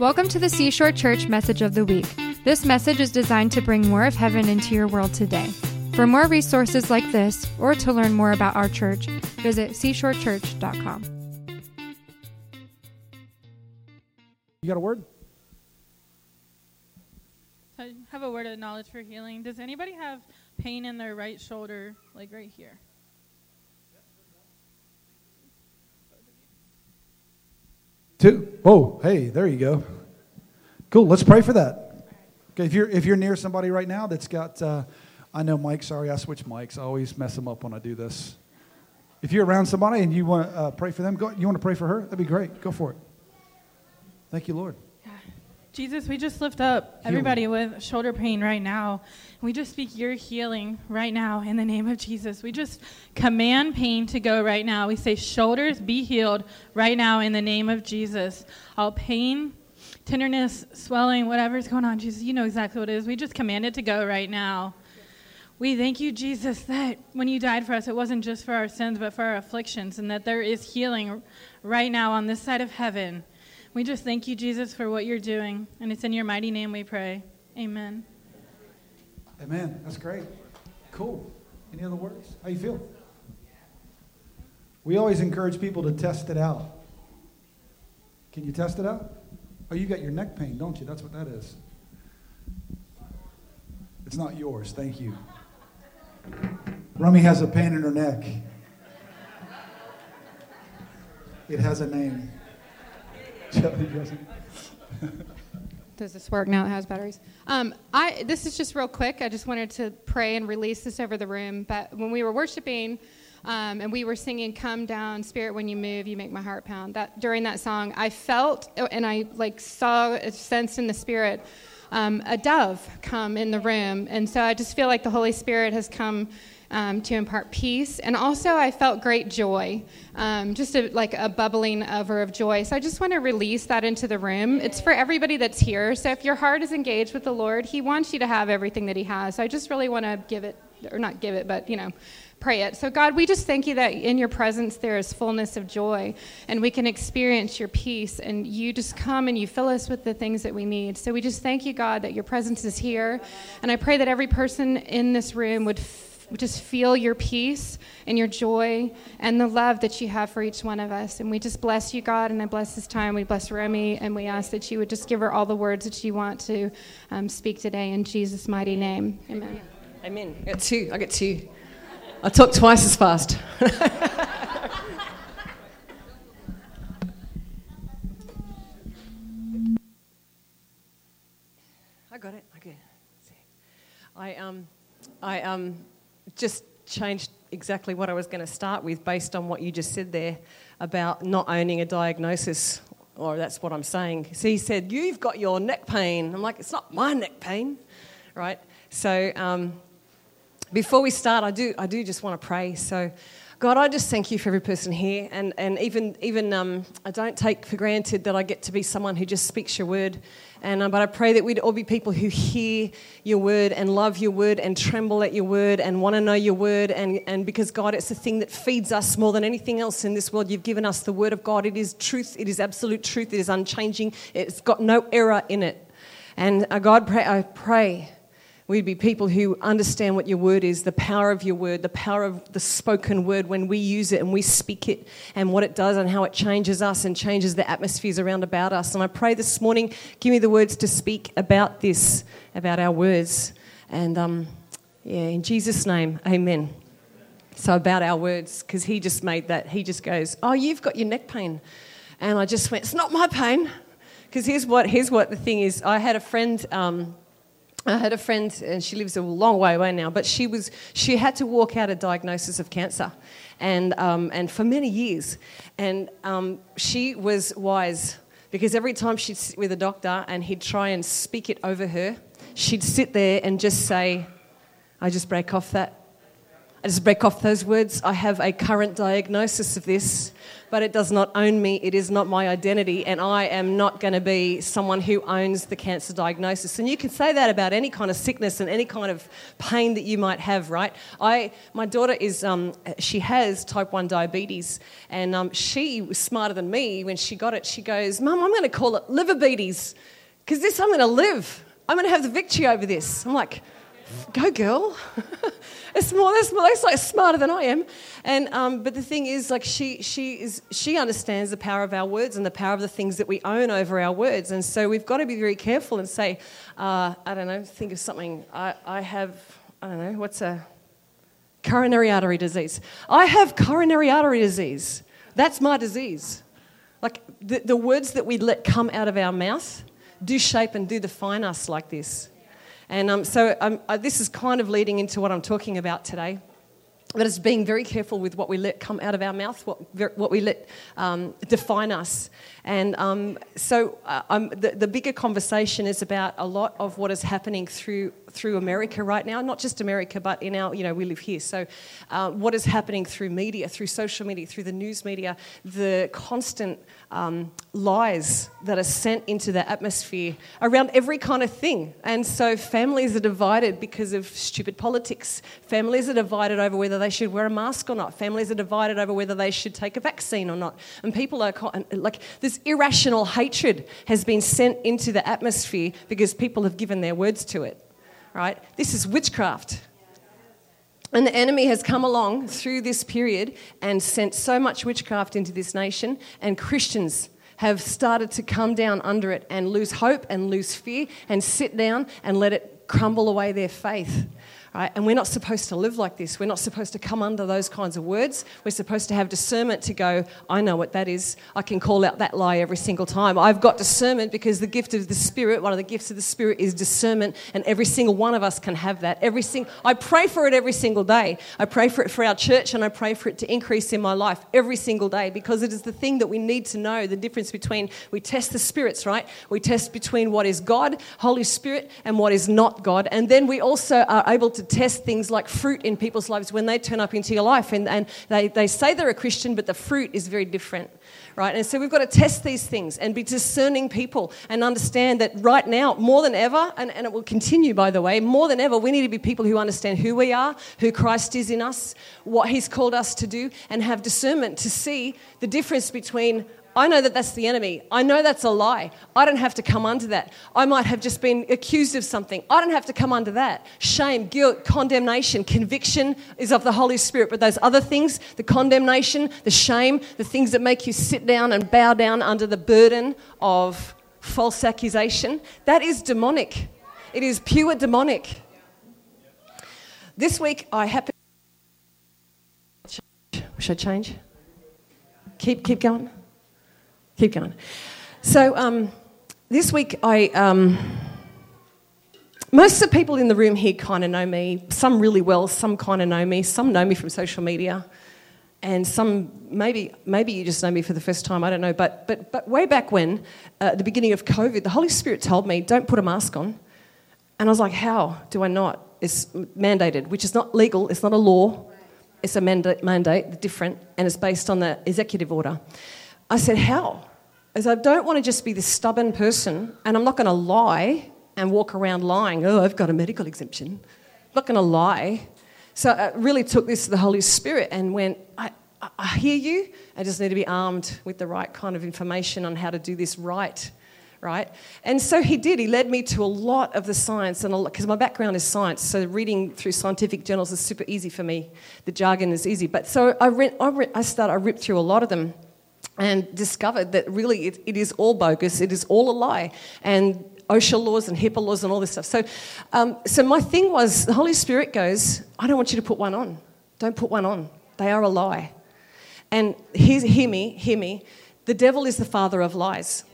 Welcome to the Seashore Church Message of the Week. This message is designed to bring more of heaven into your world today. For more resources like this, or to learn more about our church, visit seashorechurch.com. You got a word? I have a word of knowledge for healing. Does anybody have pain in their right shoulder, like right here? Two. Oh, hey, there you go. Cool. Let's pray for that. Okay, if you're if you're near somebody right now that's got, uh, I know Mike. Sorry, I switch mics. I always mess them up when I do this. If you're around somebody and you want to uh, pray for them, go, you want to pray for her? That'd be great. Go for it. Thank you, Lord. Jesus, we just lift up everybody with shoulder pain right now. We just speak your healing right now in the name of Jesus. We just command pain to go right now. We say, shoulders be healed right now in the name of Jesus. All pain, tenderness, swelling, whatever's going on, Jesus, you know exactly what it is. We just command it to go right now. We thank you, Jesus, that when you died for us, it wasn't just for our sins, but for our afflictions, and that there is healing right now on this side of heaven. We just thank you, Jesus, for what you're doing. And it's in your mighty name we pray. Amen. Amen. That's great. Cool. Any other words? How you feel? We always encourage people to test it out. Can you test it out? Oh, you got your neck pain, don't you? That's what that is. It's not yours. Thank you. Rummy has a pain in her neck. It has a name. Does this work now? It has batteries. Um, I this is just real quick. I just wanted to pray and release this over the room. But when we were worshiping, um, and we were singing "Come Down, Spirit, when you move, you make my heart pound." That during that song, I felt and I like saw, sensed in the spirit. Um, a dove come in the room, and so I just feel like the Holy Spirit has come um, to impart peace. And also, I felt great joy, um, just a, like a bubbling over of joy. So I just want to release that into the room. It's for everybody that's here. So if your heart is engaged with the Lord, He wants you to have everything that He has. So I just really want to give it, or not give it, but, you know, pray it. So, God, we just thank you that in your presence there is fullness of joy and we can experience your peace and you just come and you fill us with the things that we need. So, we just thank you, God, that your presence is here. And I pray that every person in this room would just feel your peace and your joy and the love that you have for each one of us. And we just bless you, God, and I bless this time. We bless Remy, and we ask that you would just give her all the words that you want to um, speak today in Jesus' mighty name. Amen. Amen. I get two. I get two. I talk twice as fast. I got it. It. I um, I um, just changed exactly what I was going to start with based on what you just said there about not owning a diagnosis, or that's what I'm saying. So he said, You've got your neck pain. I'm like, It's not my neck pain, right? So um, before we start, I do, I do just want to pray. So, God, I just thank you for every person here. And, and even, even um, I don't take for granted that I get to be someone who just speaks your word. And, uh, but I pray that we'd all be people who hear your word and love your word and tremble at your word and want to know your word. And, and because, God, it's the thing that feeds us more than anything else in this world. You've given us the word of God. It is truth, it is absolute truth, it is unchanging, it's got no error in it. And uh, God, pray, I pray We'd be people who understand what your word is, the power of your word, the power of the spoken word when we use it and we speak it, and what it does and how it changes us and changes the atmospheres around about us. And I pray this morning, give me the words to speak about this, about our words. And um, yeah, in Jesus' name, amen. So, about our words, because he just made that, he just goes, Oh, you've got your neck pain. And I just went, It's not my pain. Because here's what, here's what the thing is I had a friend. Um, I had a friend, and she lives a long way away now, but she was she had to walk out a diagnosis of cancer, and um, and for many years, and um, she was wise because every time she'd sit with a doctor and he'd try and speak it over her, she'd sit there and just say, "I just break off that." I just break off those words. I have a current diagnosis of this, but it does not own me. It is not my identity, and I am not going to be someone who owns the cancer diagnosis. And you can say that about any kind of sickness and any kind of pain that you might have, right? I, my daughter is, um, she has type 1 diabetes, and um, she was smarter than me when she got it. She goes, Mum, I'm going to call it liver beaties, because this I'm going to live. I'm going to have the victory over this. I'm like, go girl. it's more, that's, more, that's like smarter than I am. And, um, but the thing is, like she, she, is, she understands the power of our words and the power of the things that we own over our words. And so we've got to be very careful and say, uh, I don't know, think of something. I, I have, I don't know, what's a coronary artery disease? I have coronary artery disease. That's my disease. Like the, the words that we let come out of our mouth do shape and do define us like this. And um, so um, uh, this is kind of leading into what I'm talking about today. But it's being very careful with what we let come out of our mouth, what, what we let um, define us. And um, so uh, um, the, the bigger conversation is about a lot of what is happening through through America right now, not just America, but in our, you know, we live here. So, uh, what is happening through media, through social media, through the news media, the constant um, lies that are sent into the atmosphere around every kind of thing. And so, families are divided because of stupid politics. Families are divided over whether they should wear a mask or not. Families are divided over whether they should take a vaccine or not. And people are like, this irrational hatred has been sent into the atmosphere because people have given their words to it right? This is witchcraft. And the enemy has come along through this period and sent so much witchcraft into this nation, and Christians have started to come down under it and lose hope and lose fear and sit down and let it crumble away their faith. Right? And we're not supposed to live like this. We're not supposed to come under those kinds of words. We're supposed to have discernment to go, I know what that is. I can call out that lie every single time. I've got discernment because the gift of the Spirit, one of the gifts of the Spirit is discernment, and every single one of us can have that. Every sing- I pray for it every single day. I pray for it for our church, and I pray for it to increase in my life every single day because it is the thing that we need to know the difference between we test the spirits, right? We test between what is God, Holy Spirit, and what is not God. And then we also are able to test things like fruit in people's lives when they turn up into your life and, and they, they say they're a Christian, but the fruit is very different, right? And so we've got to test these things and be discerning people and understand that right now, more than ever, and, and it will continue, by the way, more than ever, we need to be people who understand who we are, who Christ is in us, what He's called us to do, and have discernment to see the difference between I know that that's the enemy. I know that's a lie. I don't have to come under that. I might have just been accused of something. I don't have to come under that. Shame, guilt, condemnation, conviction is of the Holy Spirit. But those other things, the condemnation, the shame, the things that make you sit down and bow down under the burden of false accusation, that is demonic. It is pure demonic. This week I happened. Should I change? Keep, keep going. Keep going. So um, this week, I um, most of the people in the room here kind of know me. Some really well. Some kind of know me. Some know me from social media, and some maybe maybe you just know me for the first time. I don't know. But but but way back when, uh, at the beginning of COVID, the Holy Spirit told me, "Don't put a mask on," and I was like, "How do I not?" It's mandated, which is not legal. It's not a law. It's a mandate, mandate different, and it's based on the executive order. I said, How? As I don't want to just be this stubborn person, and I'm not going to lie and walk around lying, oh, I've got a medical exemption. I'm not going to lie. So I really took this to the Holy Spirit and went, I, I hear you. I just need to be armed with the right kind of information on how to do this right right? And so he did. He led me to a lot of the science, and because my background is science, so reading through scientific journals is super easy for me. The jargon is easy, but so I, read, I, read, I started. I ripped through a lot of them, and discovered that really it, it is all bogus, it is all a lie, and OSHA laws and HIPAA laws and all this stuff. So, um, so my thing was the Holy Spirit goes, I don't want you to put one on. Don't put one on. They are a lie. And hear, hear me, hear me. The devil is the father of lies.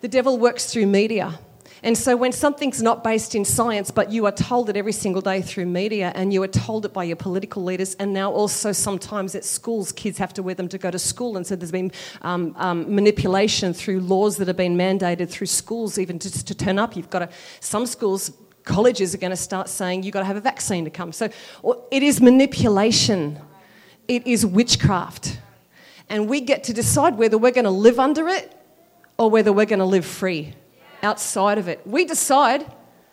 The devil works through media. And so, when something's not based in science, but you are told it every single day through media, and you are told it by your political leaders, and now also sometimes at schools, kids have to wear them to go to school. And so, there's been um, um, manipulation through laws that have been mandated through schools, even just to turn up. You've got to, some schools colleges are going to start saying you've got to have a vaccine to come. So it is manipulation, it is witchcraft. And we get to decide whether we're going to live under it or whether we're going to live free outside of it. We decide.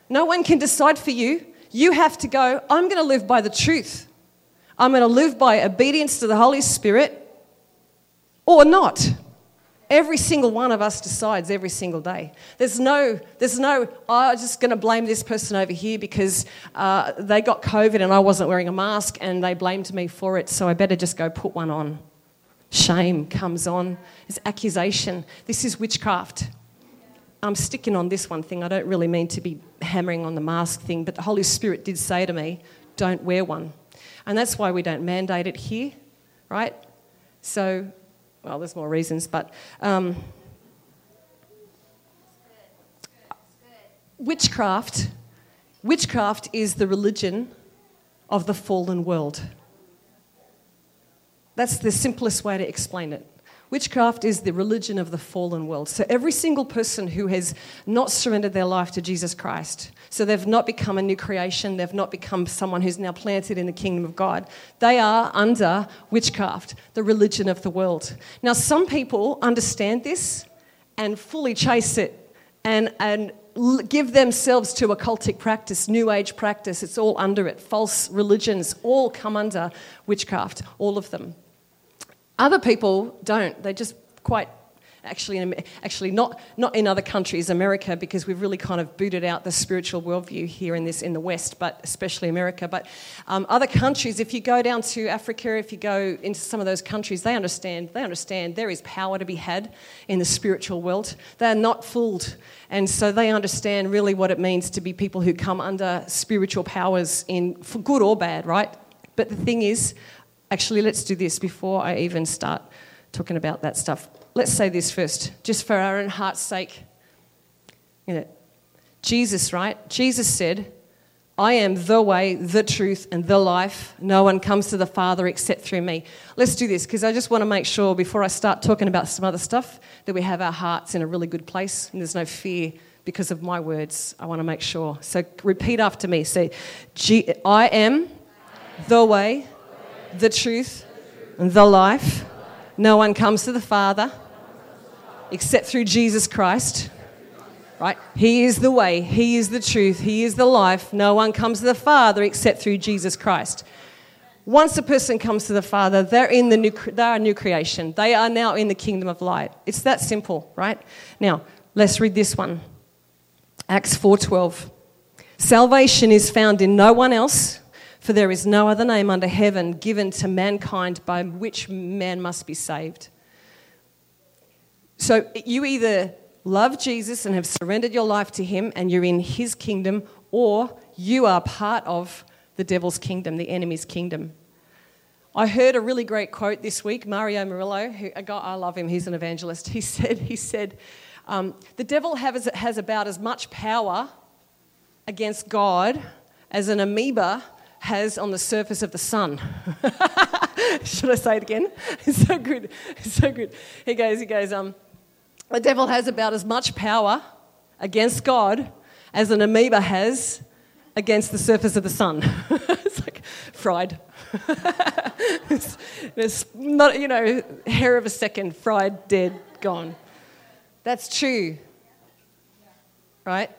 No one can decide for you. You have to go, I'm going to live by the truth. I'm going to live by obedience to the Holy Spirit or not. Every single one of us decides every single day. There's no, there's no, oh, I'm just going to blame this person over here because uh, they got COVID and I wasn't wearing a mask and they blamed me for it, so I better just go put one on. Shame comes on. It's accusation. This is witchcraft. I'm sticking on this one thing. I don't really mean to be hammering on the mask thing, but the Holy Spirit did say to me, don't wear one. And that's why we don't mandate it here, right? So well, there's more reasons, but um, witchcraft, witchcraft is the religion of the fallen world. That's the simplest way to explain it. Witchcraft is the religion of the fallen world. So every single person who has not surrendered their life to Jesus Christ, so they've not become a new creation, they've not become someone who's now planted in the kingdom of God, they are under witchcraft, the religion of the world. Now, some people understand this and fully chase it and, and give themselves to occultic practice, new age practice. It's all under it. False religions all come under witchcraft, all of them. Other people don't. They just quite actually, actually not, not in other countries, America, because we've really kind of booted out the spiritual worldview here in this in the West, but especially America. But um, other countries, if you go down to Africa, if you go into some of those countries, they understand. They understand there is power to be had in the spiritual world. They are not fooled, and so they understand really what it means to be people who come under spiritual powers in for good or bad, right? But the thing is, Actually, let's do this before I even start talking about that stuff. Let's say this first, just for our own heart's sake. You know, Jesus, right? Jesus said, I am the way, the truth, and the life. No one comes to the Father except through me. Let's do this because I just want to make sure before I start talking about some other stuff that we have our hearts in a really good place and there's no fear because of my words. I want to make sure. So repeat after me. Say, I am the way, the truth, and the life. No one comes to the Father except through Jesus Christ. Right? He is the way, He is the truth, He is the life. No one comes to the Father except through Jesus Christ. Once a person comes to the Father, they're in the new, they are new creation. They are now in the kingdom of light. It's that simple, right? Now, let's read this one. Acts 4:12. Salvation is found in no one else, for there is no other name under heaven given to mankind by which man must be saved. So you either love Jesus and have surrendered your life to him and you're in his kingdom, or you are part of the devil's kingdom, the enemy's kingdom. I heard a really great quote this week. Mario Murillo, who a guy, I love him, he's an evangelist. He said, he said um, The devil has, has about as much power against God as an amoeba has on the surface of the sun. Should I say it again? It's so good. It's so good. He goes, he goes, um, the devil has about as much power against God as an amoeba has against the surface of the sun. it's like fried. it's, it's not, you know, hair of a second, fried, dead, gone. That's true. Right?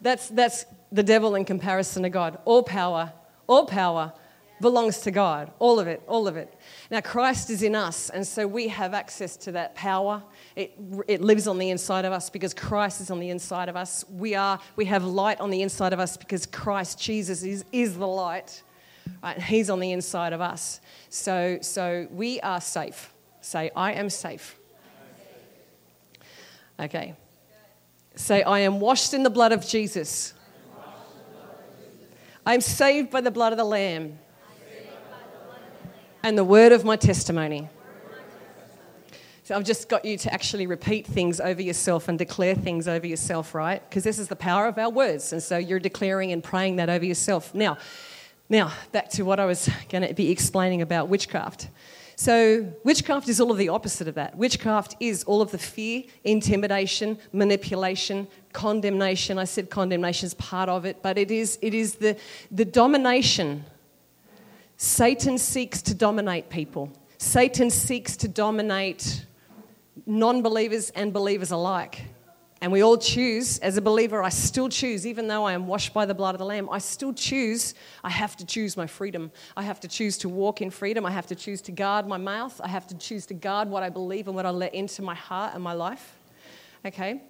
That's, that's the devil in comparison to God. All power, all power belongs to God. All of it, all of it. Now, Christ is in us, and so we have access to that power. It, it lives on the inside of us because Christ is on the inside of us. We, are, we have light on the inside of us because Christ, Jesus, is, is the light. Right? He's on the inside of us. So, so we are safe. Say, I am safe. Okay. Say, I am washed in the blood of Jesus. I'm saved by the blood of the Lamb and the word of my testimony. So I've just got you to actually repeat things over yourself and declare things over yourself, right? Because this is the power of our words. And so you're declaring and praying that over yourself. Now, now back to what I was going to be explaining about witchcraft. So, witchcraft is all of the opposite of that. Witchcraft is all of the fear, intimidation, manipulation, condemnation. I said condemnation is part of it, but it is, it is the, the domination. Satan seeks to dominate people, Satan seeks to dominate non believers and believers alike. And we all choose, as a believer, I still choose, even though I am washed by the blood of the Lamb, I still choose, I have to choose my freedom. I have to choose to walk in freedom. I have to choose to guard my mouth. I have to choose to guard what I believe and what I let into my heart and my life. Okay?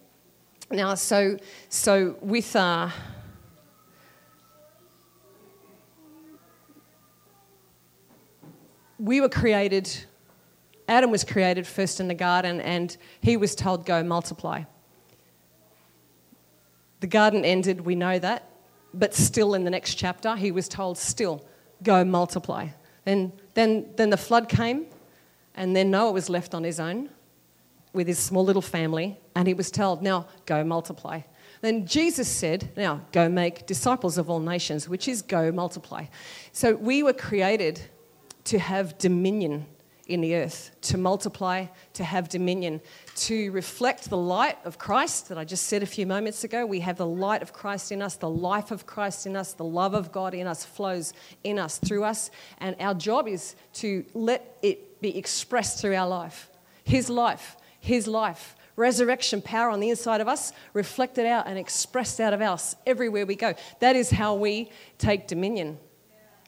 Now, so, so with. Uh, we were created, Adam was created first in the garden, and he was told, Go multiply. The garden ended, we know that, but still in the next chapter, he was told, still, go multiply. Then, then, then the flood came, and then Noah was left on his own with his small little family, and he was told, now go multiply. Then Jesus said, now go make disciples of all nations, which is go multiply. So we were created to have dominion in the earth, to multiply, to have dominion, to reflect the light of Christ that I just said a few moments ago. We have the light of Christ in us, the life of Christ in us, the love of God in us flows in us, through us, and our job is to let it be expressed through our life. His life, His life. Resurrection power on the inside of us, reflected out and expressed out of us everywhere we go. That is how we take dominion.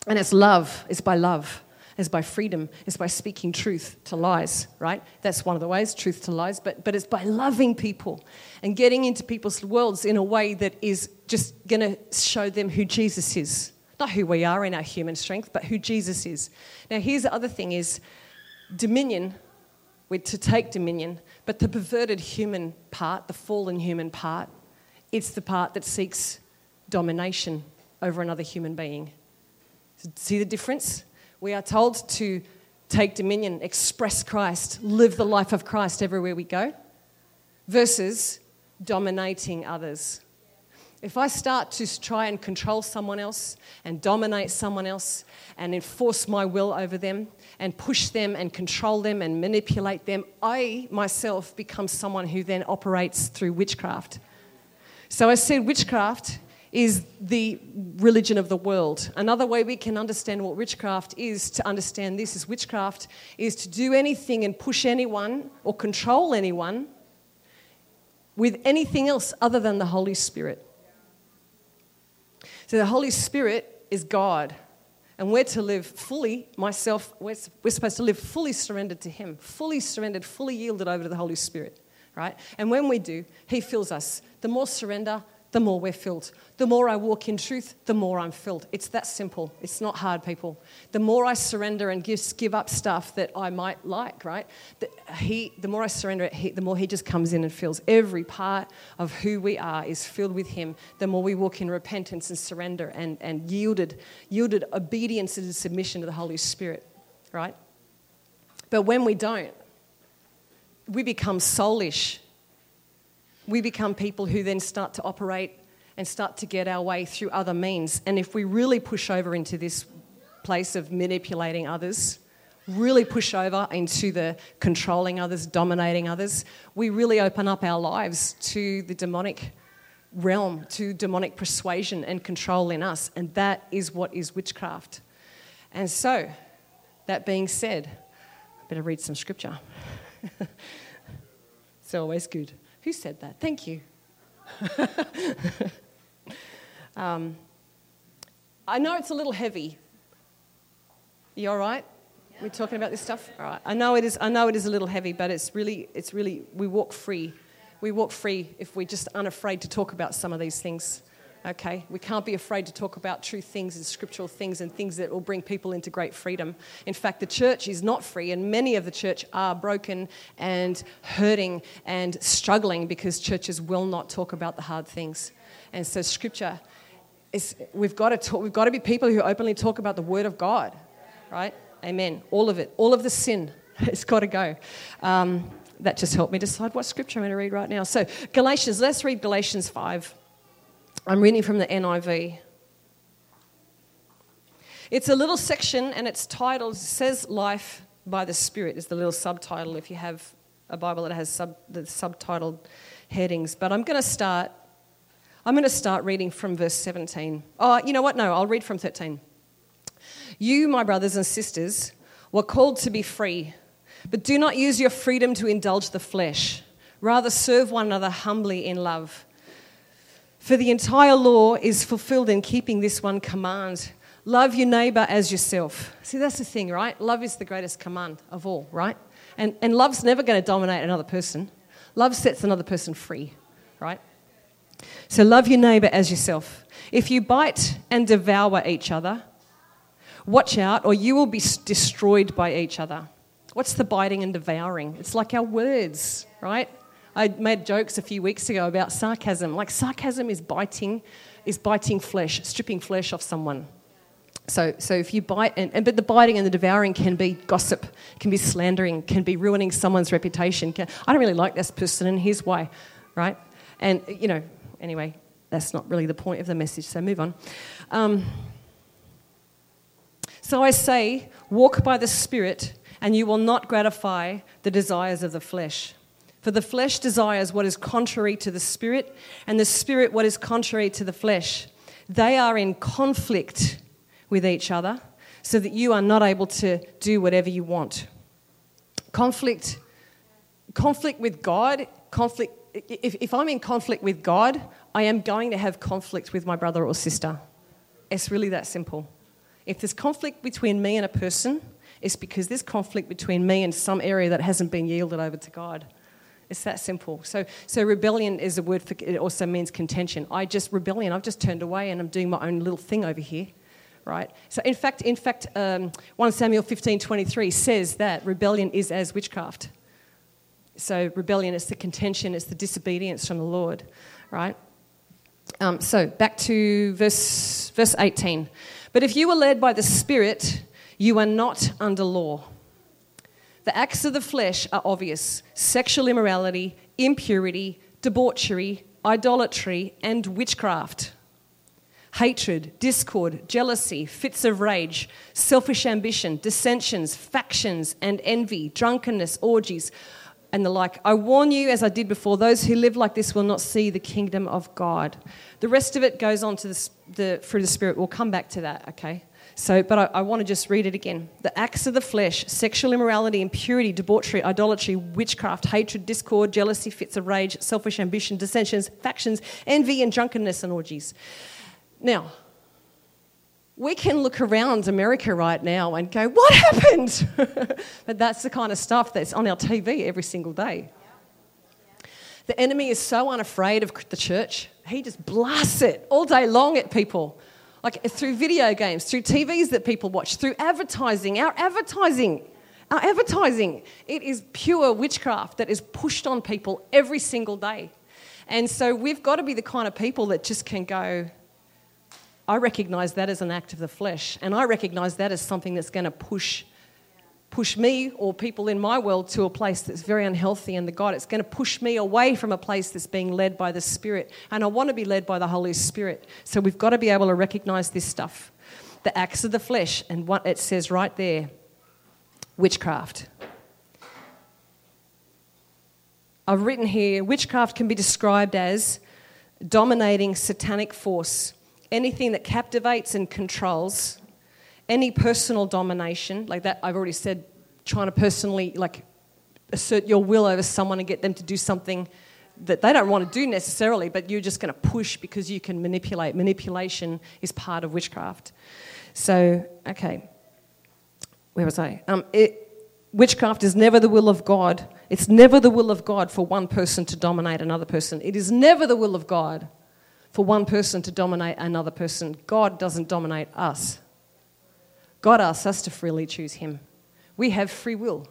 And it's love, it's by love is by freedom, is by speaking truth to lies, right? That's one of the ways, truth to lies, but, but it's by loving people and getting into people's worlds in a way that is just going to show them who Jesus is. Not who we are in our human strength, but who Jesus is. Now, here's the other thing is dominion, we're to take dominion, but the perverted human part, the fallen human part, it's the part that seeks domination over another human being. See the difference? We are told to take dominion, express Christ, live the life of Christ everywhere we go, versus dominating others. If I start to try and control someone else and dominate someone else and enforce my will over them and push them and control them and manipulate them, I myself become someone who then operates through witchcraft. So I said witchcraft is the religion of the world. Another way we can understand what witchcraft is to understand this is witchcraft is to do anything and push anyone or control anyone with anything else other than the Holy Spirit. So the Holy Spirit is God. And we're to live fully, myself, we're, we're supposed to live fully surrendered to Him, fully surrendered, fully yielded over to the Holy Spirit, right? And when we do, He fills us. The more surrender, the more we're filled. The more I walk in truth, the more I'm filled. It's that simple. It's not hard, people. The more I surrender and give, give up stuff that I might like, right? The, he, the more I surrender it, he, the more He just comes in and fills. Every part of who we are is filled with Him. The more we walk in repentance and surrender and, and yielded, yielded obedience and submission to the Holy Spirit, right? But when we don't, we become soulish we become people who then start to operate and start to get our way through other means. And if we really push over into this place of manipulating others, really push over into the controlling others, dominating others, we really open up our lives to the demonic realm, to demonic persuasion and control in us. And that is what is witchcraft. And so, that being said, I better read some scripture. it's always good. Who said that? Thank you. um, I know it's a little heavy. You all right? We're talking about this stuff. All right. I know it is. I know it is a little heavy, but it's really, it's really. We walk free. We walk free if we're just unafraid to talk about some of these things. Okay, we can't be afraid to talk about true things and scriptural things and things that will bring people into great freedom. In fact, the church is not free, and many of the church are broken and hurting and struggling because churches will not talk about the hard things. And so, scripture is we've got to talk, we've got to be people who openly talk about the word of God, right? Amen. All of it, all of the sin, it's got to go. Um, that just helped me decide what scripture I'm going to read right now. So, Galatians, let's read Galatians 5. I'm reading from the NIV. It's a little section and it's titled Says Life by the Spirit is the little subtitle if you have a Bible that has sub, the subtitled headings. But I'm going to start. I'm going to start reading from verse 17. Oh, you know what? No, I'll read from 13. You, my brothers and sisters, were called to be free, but do not use your freedom to indulge the flesh. Rather, serve one another humbly in love. For the entire law is fulfilled in keeping this one command love your neighbor as yourself. See, that's the thing, right? Love is the greatest command of all, right? And, and love's never going to dominate another person. Love sets another person free, right? So love your neighbor as yourself. If you bite and devour each other, watch out or you will be destroyed by each other. What's the biting and devouring? It's like our words, right? I made jokes a few weeks ago about sarcasm. Like sarcasm is biting, is biting flesh, stripping flesh off someone. So, so if you bite, and, and, but the biting and the devouring can be gossip, can be slandering, can be ruining someone's reputation. Can, I don't really like this person, and here's why, right? And you know, anyway, that's not really the point of the message. So move on. Um, so I say, walk by the Spirit, and you will not gratify the desires of the flesh. For the flesh desires what is contrary to the Spirit, and the Spirit what is contrary to the flesh. They are in conflict with each other so that you are not able to do whatever you want. Conflict, conflict with God, conflict, if, if I'm in conflict with God, I am going to have conflict with my brother or sister. It's really that simple. If there's conflict between me and a person, it's because there's conflict between me and some area that hasn't been yielded over to God. It's that simple. So, so rebellion is a word for it also means contention. I just rebellion. I've just turned away and I'm doing my own little thing over here right? So in fact, in fact, um, 1 Samuel 15:23 says that rebellion is as witchcraft. So rebellion is the contention, it's the disobedience from the Lord, right? Um, so back to verse verse 18. But if you are led by the Spirit, you are not under law. The acts of the flesh are obvious: sexual immorality, impurity, debauchery, idolatry, and witchcraft hatred, discord, jealousy, fits of rage, selfish ambition, dissensions, factions, and envy, drunkenness, orgies, and the like. I warn you, as I did before, those who live like this will not see the kingdom of God. The rest of it goes on to the, the of the Spirit. We'll come back to that, okay? So, but I, I want to just read it again. The acts of the flesh, sexual immorality, impurity, debauchery, idolatry, witchcraft, hatred, discord, jealousy, fits of rage, selfish ambition, dissensions, factions, envy, and drunkenness and orgies. Now, we can look around America right now and go, What happened? but that's the kind of stuff that's on our TV every single day. The enemy is so unafraid of the church, he just blasts it all day long at people. Like through video games, through TVs that people watch, through advertising. Our advertising, our advertising, it is pure witchcraft that is pushed on people every single day. And so we've got to be the kind of people that just can go, I recognize that as an act of the flesh, and I recognize that as something that's going to push push me or people in my world to a place that's very unhealthy and the God. It's going to push me away from a place that's being led by the Spirit. And I want to be led by the Holy Spirit. So we've got to be able to recognize this stuff. The acts of the flesh, and what it says right there witchcraft. I've written here witchcraft can be described as dominating satanic force anything that captivates and controls, any personal domination, like that I've already said, trying to personally like assert your will over someone and get them to do something that they don't want to do necessarily, but you're just going to push because you can manipulate. Manipulation is part of witchcraft. So, okay, where was I? Um, it, witchcraft is never the will of God. It's never the will of God for one person to dominate another person. It is never the will of God for one person to dominate another person. God doesn't dominate us. God asks us to freely choose Him. We have free will.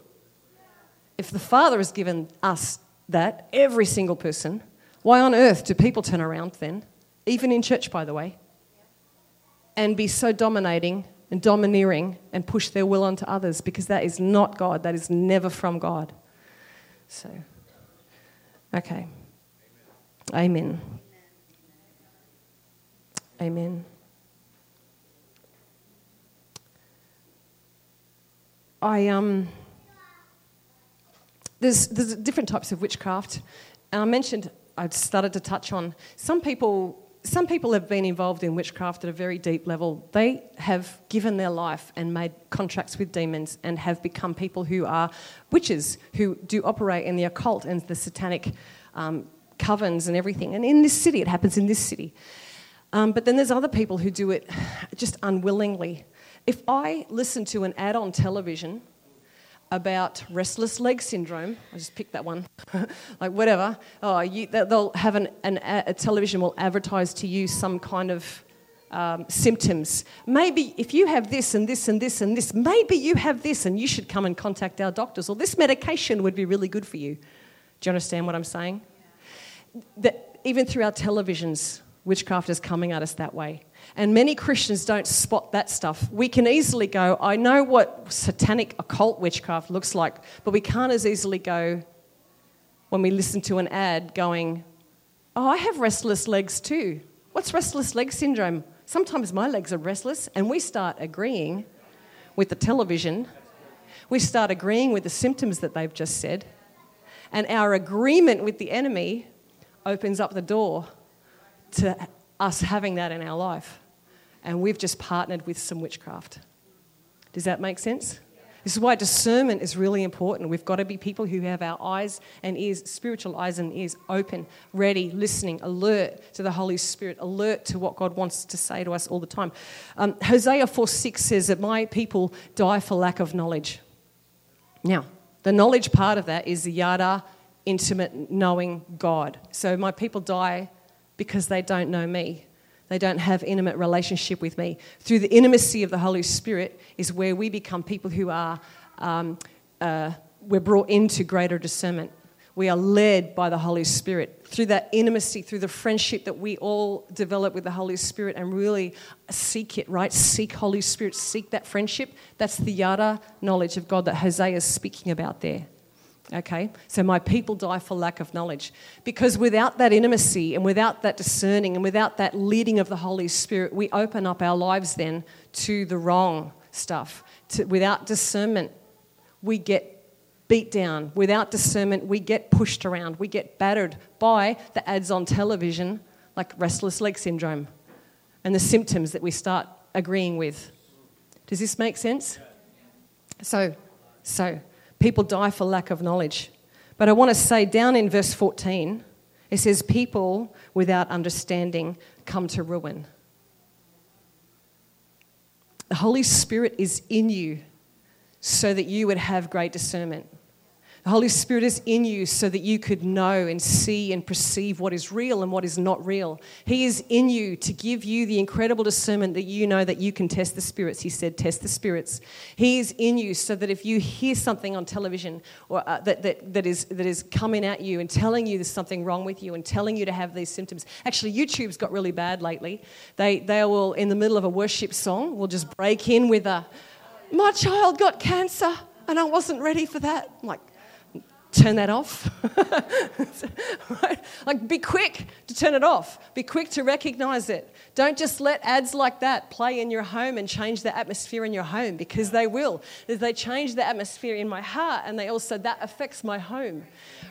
If the Father has given us that, every single person, why on earth do people turn around then, even in church, by the way, and be so dominating and domineering and push their will onto others? Because that is not God, that is never from God. So, okay. Amen. Amen. I um there's, there's different types of witchcraft. And I mentioned, I started to touch on some people. Some people have been involved in witchcraft at a very deep level. They have given their life and made contracts with demons and have become people who are witches, who do operate in the occult and the satanic um, covens and everything. And in this city, it happens in this city. Um, but then there's other people who do it just unwillingly. If I listen to an ad on television about restless leg syndrome. I just picked that one, like whatever. Oh, you, they'll have an, an, a television will advertise to you some kind of um, symptoms. Maybe if you have this and this and this and this, maybe you have this and you should come and contact our doctors, or this medication would be really good for you. Do you understand what I'm saying? That even through our televisions, witchcraft is coming at us that way. And many Christians don't spot that stuff. We can easily go, I know what satanic occult witchcraft looks like, but we can't as easily go when we listen to an ad going, Oh, I have restless legs too. What's restless leg syndrome? Sometimes my legs are restless, and we start agreeing with the television. We start agreeing with the symptoms that they've just said. And our agreement with the enemy opens up the door to us having that in our life. And we've just partnered with some witchcraft. Does that make sense? This is why discernment is really important. We've got to be people who have our eyes and ears, spiritual eyes and ears open, ready, listening, alert to the Holy Spirit, alert to what God wants to say to us all the time. Um, Hosea 4 6 says that my people die for lack of knowledge. Now, the knowledge part of that is the yada, intimate knowing God. So my people die because they don't know me. They don't have intimate relationship with me. Through the intimacy of the Holy Spirit is where we become people who are, um, uh, we're brought into greater discernment. We are led by the Holy Spirit. Through that intimacy, through the friendship that we all develop with the Holy Spirit and really seek it, right? Seek Holy Spirit, seek that friendship. That's the yada knowledge of God that Hosea is speaking about there. Okay? So my people die for lack of knowledge. Because without that intimacy and without that discerning and without that leading of the Holy Spirit, we open up our lives then to the wrong stuff. To, without discernment, we get beat down. Without discernment, we get pushed around. We get battered by the ads on television, like restless leg syndrome, and the symptoms that we start agreeing with. Does this make sense? So, so people die for lack of knowledge. But I want to say down in verse 14, it says, People without understanding come to ruin. The Holy Spirit is in you so that you would have great discernment. The Holy Spirit is in you so that you could know and see and perceive what is real and what is not real. He is in you to give you the incredible discernment that you know that you can test the spirits. He said, Test the spirits. He is in you so that if you hear something on television or uh, that, that, that, is, that is coming at you and telling you there's something wrong with you and telling you to have these symptoms. Actually, YouTube's got really bad lately. They, they will, in the middle of a worship song, will just break in with a, My child got cancer and I wasn't ready for that. I'm like, turn that off. right? Like, be quick to turn it off. Be quick to recognize it. Don't just let ads like that play in your home and change the atmosphere in your home because they will. They change the atmosphere in my heart and they also, that affects my home,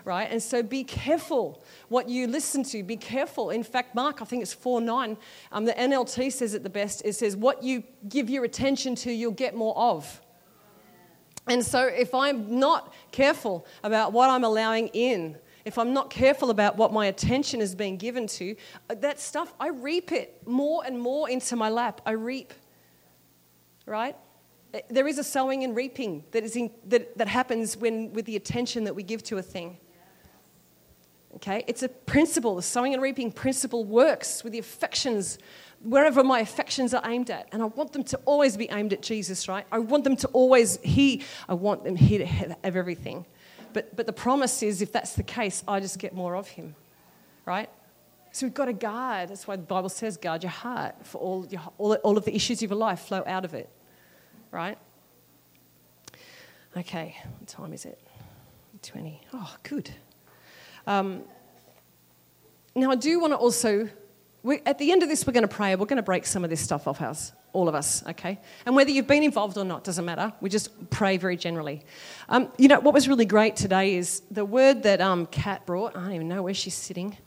right? And so be careful what you listen to. Be careful. In fact, Mark, I think it's 4 9, um, the NLT says it the best. It says, What you give your attention to, you'll get more of. And so, if I'm not careful about what I'm allowing in, if I'm not careful about what my attention is being given to, uh, that stuff, I reap it more and more into my lap. I reap. Right? Uh, there is a sowing and reaping that, is in, that, that happens when, with the attention that we give to a thing. Okay? It's a principle. The sowing and reaping principle works with the affections wherever my affections are aimed at. And I want them to always be aimed at Jesus, right? I want them to always, He, I want them here to have everything. But, but the promise is if that's the case, I just get more of Him, right? So we've got to guard. That's why the Bible says guard your heart, for all, your, all, all of the issues of your life flow out of it, right? Okay, what time is it? 20. Oh, good. Um, now, I do want to also we, at the end of this, we're going to pray. We're going to break some of this stuff off us. all of us, okay? And whether you've been involved or not doesn't matter. We just pray very generally. Um, you know, what was really great today is the word that um, Kat brought. I don't even know where she's sitting.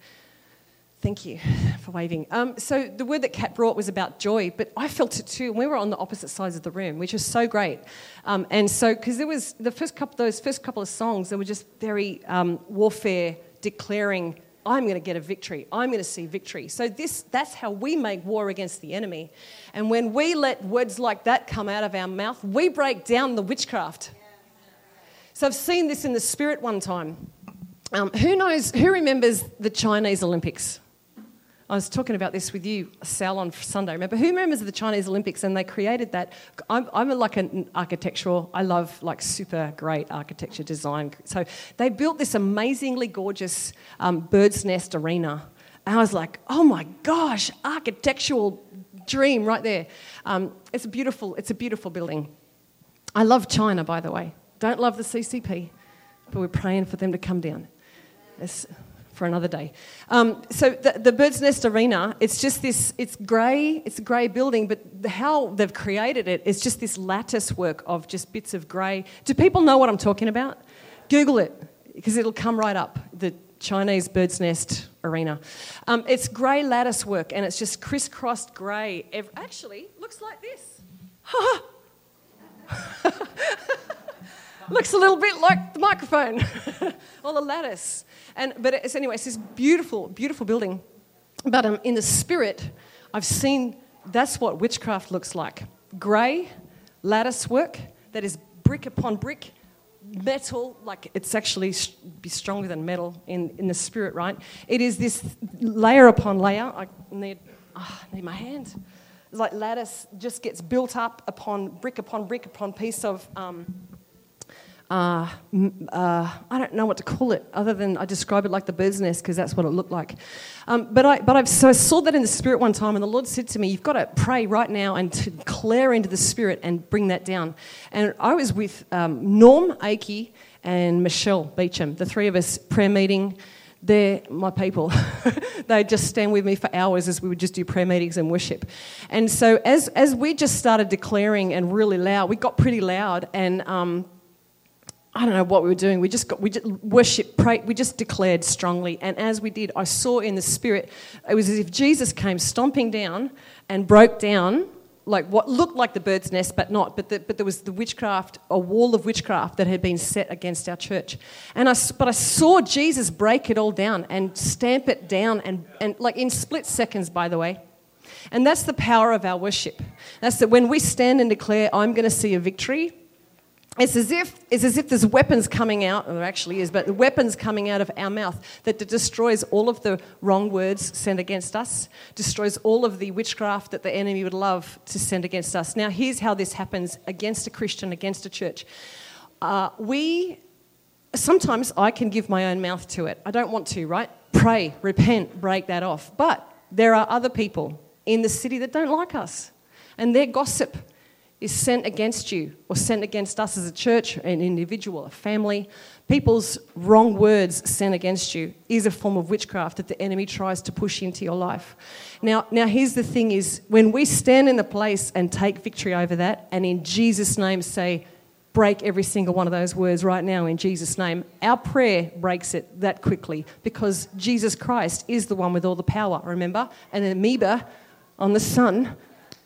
Thank you for waving. Um, so the word that Kat brought was about joy, but I felt it too. We were on the opposite sides of the room, which was so great. Um, and so, because there was the first couple, those first couple of songs, they were just very um, warfare declaring I'm going to get a victory. I'm going to see victory. So this, that's how we make war against the enemy. And when we let words like that come out of our mouth, we break down the witchcraft. So I've seen this in the spirit one time. Um, who knows, who remembers the Chinese Olympics? I was talking about this with you, Sal, on Sunday. Remember, who remembers the Chinese Olympics? And they created that. I'm, I'm like an architectural. I love like super great architecture design. So they built this amazingly gorgeous um, bird's nest arena. And I was like, oh my gosh, architectural dream right there. Um, it's a beautiful. It's a beautiful building. I love China, by the way. Don't love the CCP, but we're praying for them to come down. It's, for another day. Um, so the, the, Bird's Nest Arena, it's just this, it's grey, it's a grey building, but how they've created it is just this lattice work of just bits of grey. Do people know what I'm talking about? Google it, because it'll come right up, the Chinese Bird's Nest Arena. Um, it's grey lattice work, and it's just crisscrossed grey. Actually, looks like this. looks a little bit like the microphone or the lattice. And, but it's, anyway, it's this beautiful, beautiful building. But um, in the spirit, I've seen that's what witchcraft looks like grey lattice work that is brick upon brick, metal, like it's actually be stronger than metal in, in the spirit, right? It is this layer upon layer. I need, oh, I need my hand. It's like lattice just gets built up upon brick upon brick upon piece of um, uh, uh, I don't know what to call it other than I describe it like the bird's nest because that's what it looked like. Um, but I, but I've, so I saw that in the spirit one time, and the Lord said to me, You've got to pray right now and to declare into the spirit and bring that down. And I was with um, Norm Akey and Michelle Beecham, the three of us, prayer meeting. They're my people. They'd just stand with me for hours as we would just do prayer meetings and worship. And so, as, as we just started declaring and really loud, we got pretty loud, and um, I don't know what we were doing. We just got, we just worship, pray, we just declared strongly. And as we did, I saw in the spirit, it was as if Jesus came stomping down and broke down like what looked like the bird's nest, but not. But, the, but there was the witchcraft, a wall of witchcraft that had been set against our church. And I, but I saw Jesus break it all down and stamp it down, and, and like in split seconds, by the way. And that's the power of our worship. That's that when we stand and declare, I'm going to see a victory, it's as if it's as if there's weapons coming out, there actually is, but the weapons coming out of our mouth that destroys all of the wrong words sent against us, destroys all of the witchcraft that the enemy would love to send against us. Now, here's how this happens against a Christian, against a church. Uh, we sometimes I can give my own mouth to it. I don't want to, right? Pray, repent, break that off. But there are other people in the city that don't like us, and their gossip is sent against you or sent against us as a church, an individual, a family, people's wrong words sent against you is a form of witchcraft that the enemy tries to push into your life. Now, now here's the thing is when we stand in the place and take victory over that and in Jesus' name say, break every single one of those words right now in Jesus' name. Our prayer breaks it that quickly because Jesus Christ is the one with all the power, remember? And an amoeba on the sun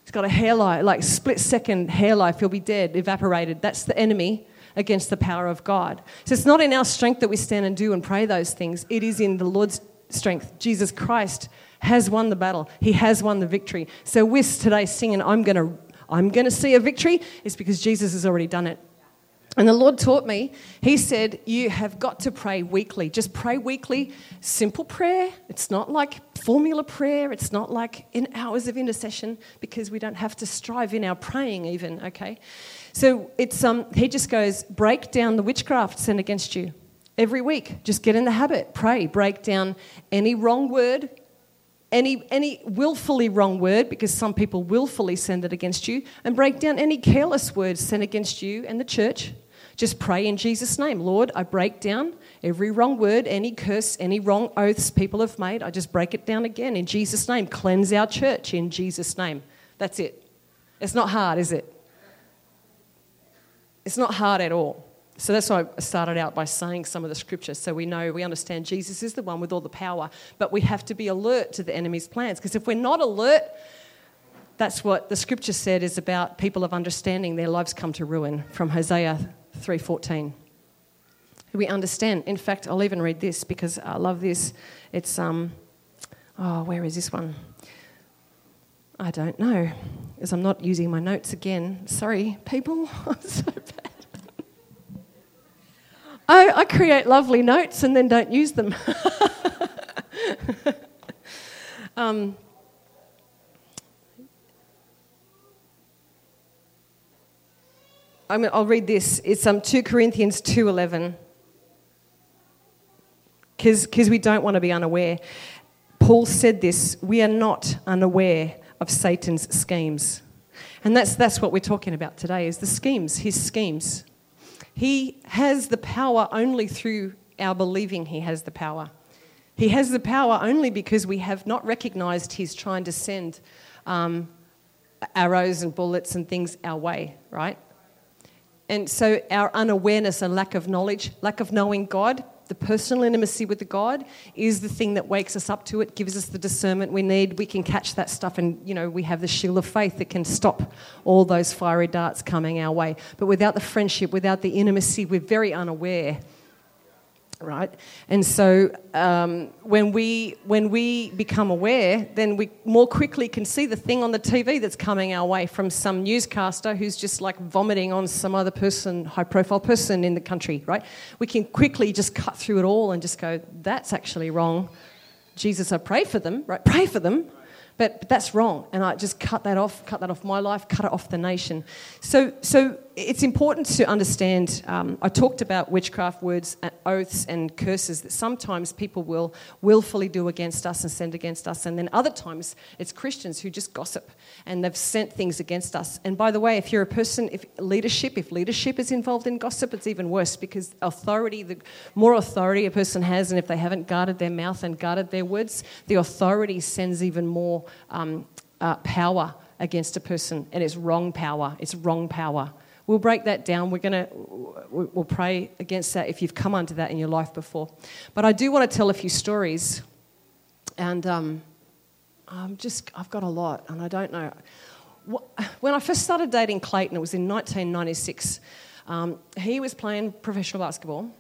He's got a hair life, like split second hair life, he'll be dead, evaporated. That's the enemy against the power of God. So it's not in our strength that we stand and do and pray those things, it is in the Lord's strength. Jesus Christ has won the battle, He has won the victory. So we're today singing, I'm going to. I'm going to see a victory, it's because Jesus has already done it. And the Lord taught me, He said, You have got to pray weekly. Just pray weekly. Simple prayer. It's not like formula prayer. It's not like in hours of intercession because we don't have to strive in our praying, even, okay? So it's, um, He just goes, Break down the witchcraft sent against you every week. Just get in the habit. Pray. Break down any wrong word, any, any willfully wrong word, because some people willfully send it against you, and break down any careless words sent against you and the church just pray in Jesus' name. Lord, I break down every wrong word, any curse, any wrong oaths people have made. I just break it down again in Jesus' name. Cleanse our church in Jesus' name. That's it. It's not hard, is it? It's not hard at all. So that's why I started out by saying some of the scriptures so we know, we understand Jesus is the one with all the power, but we have to be alert to the enemy's plans. Because if we're not alert, that's what the scripture said is about people of understanding, their lives come to ruin from Hosea 3:14. We understand. In fact, I'll even read this because I love this. It's um oh, where is this one? I don't know. As I'm not using my notes again. Sorry, people. I'm so bad. I, I create lovely notes and then don't use them. um, I will read this. It's um, 2 Corinthians 2.11. Because we don't want to be unaware. Paul said this, we are not unaware of Satan's schemes. And that's, that's what we're talking about today, is the schemes, his schemes. He has the power only through our believing he has the power. He has the power only because we have not recognized he's trying to send um, arrows and bullets and things our way, right? And so our unawareness and lack of knowledge, lack of knowing God, the personal intimacy with the God is the thing that wakes us up to it, gives us the discernment we need. We can catch that stuff, and you know we have the shield of faith that can stop all those fiery darts coming our way. But without the friendship, without the intimacy, we're very unaware right? And so um, when, we, when we become aware, then we more quickly can see the thing on the TV that's coming our way from some newscaster who's just like vomiting on some other person, high profile person in the country, right? We can quickly just cut through it all and just go, that's actually wrong. Jesus, I pray for them, right? Pray for them. But, but that's wrong. And I just cut that off, cut that off my life, cut it off the nation. So, so it's important to understand. Um, I talked about witchcraft words, and oaths, and curses that sometimes people will willfully do against us and send against us, and then other times it's Christians who just gossip and they've sent things against us. And by the way, if you're a person, if leadership, if leadership is involved in gossip, it's even worse because authority, the more authority a person has, and if they haven't guarded their mouth and guarded their words, the authority sends even more um, uh, power against a person, and it's wrong power. It's wrong power. We'll break that down. We're going to we'll pray against that if you've come under that in your life before. But I do want to tell a few stories, and um, I'm just I've got a lot, and I don't know. When I first started dating Clayton, it was in 1996. Um, he was playing professional basketball.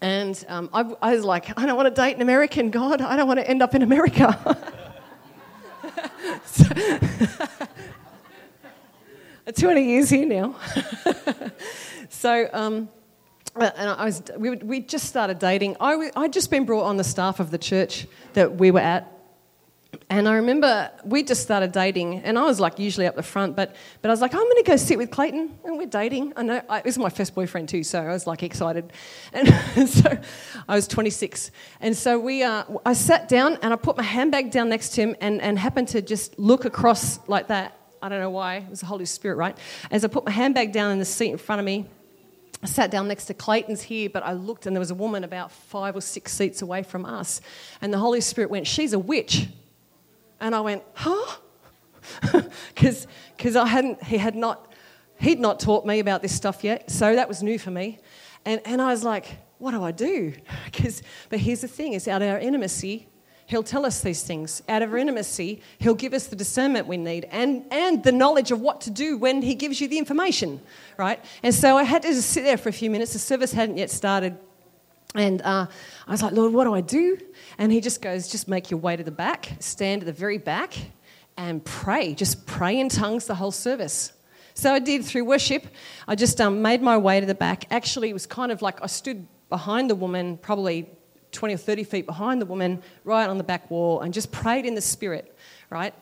And um, I, I was like, I don't want to date an American, God. I don't want to end up in America. so, 20 years here now. so, um, and I was, we, we just started dating. I, I'd just been brought on the staff of the church that we were at. And I remember we just started dating, and I was like usually up the front, but, but I was like, I'm going to go sit with Clayton, and we're dating. I know I, is my first boyfriend too, so I was like excited. And so I was 26, and so we, uh, I sat down and I put my handbag down next to him, and, and happened to just look across like that I don't know why. It was the Holy Spirit, right? As I put my handbag down in the seat in front of me, I sat down next to Clayton's here, but I looked and there was a woman about five or six seats away from us. And the Holy Spirit went, She's a witch. And I went, Huh? Because I hadn't, he had not, he'd not taught me about this stuff yet. So that was new for me. And, and I was like, What do I do? Because, but here's the thing: it's out of our intimacy He'll tell us these things. Out of our intimacy, He'll give us the discernment we need and, and the knowledge of what to do when He gives you the information, right? And so I had to just sit there for a few minutes. The service hadn't yet started. And uh, I was like, Lord, what do I do? And He just goes, just make your way to the back, stand at the very back, and pray. Just pray in tongues the whole service. So I did through worship. I just um, made my way to the back. Actually, it was kind of like I stood behind the woman, probably 20 or 30 feet behind the woman, right on the back wall, and just prayed in the spirit, right?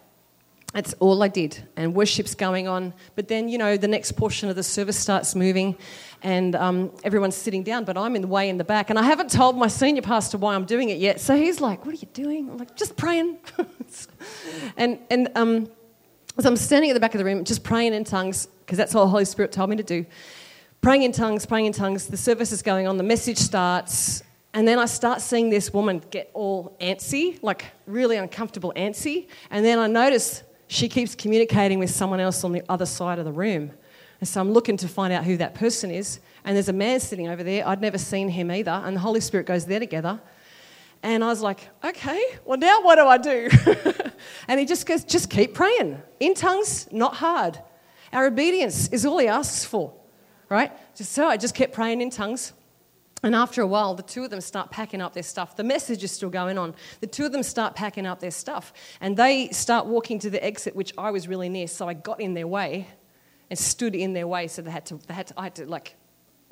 That's all I did. And worship's going on. But then, you know, the next portion of the service starts moving and um, everyone's sitting down, but I'm in the way in the back. And I haven't told my senior pastor why I'm doing it yet. So he's like, What are you doing? I'm like, Just praying. and and um, I'm standing at the back of the room, just praying in tongues, because that's all the Holy Spirit told me to do. Praying in tongues, praying in tongues. The service is going on, the message starts. And then I start seeing this woman get all antsy, like really uncomfortable antsy. And then I notice she keeps communicating with someone else on the other side of the room. And so I'm looking to find out who that person is. And there's a man sitting over there. I'd never seen him either. And the Holy Spirit goes there together. And I was like, okay, well, now what do I do? and he just goes, just keep praying. In tongues, not hard. Our obedience is all he asks for, right? Just, so I just kept praying in tongues. And after a while, the two of them start packing up their stuff. The message is still going on. The two of them start packing up their stuff. And they start walking to the exit, which I was really near. So I got in their way and stood in their way. So they had to, they had to I had to, like,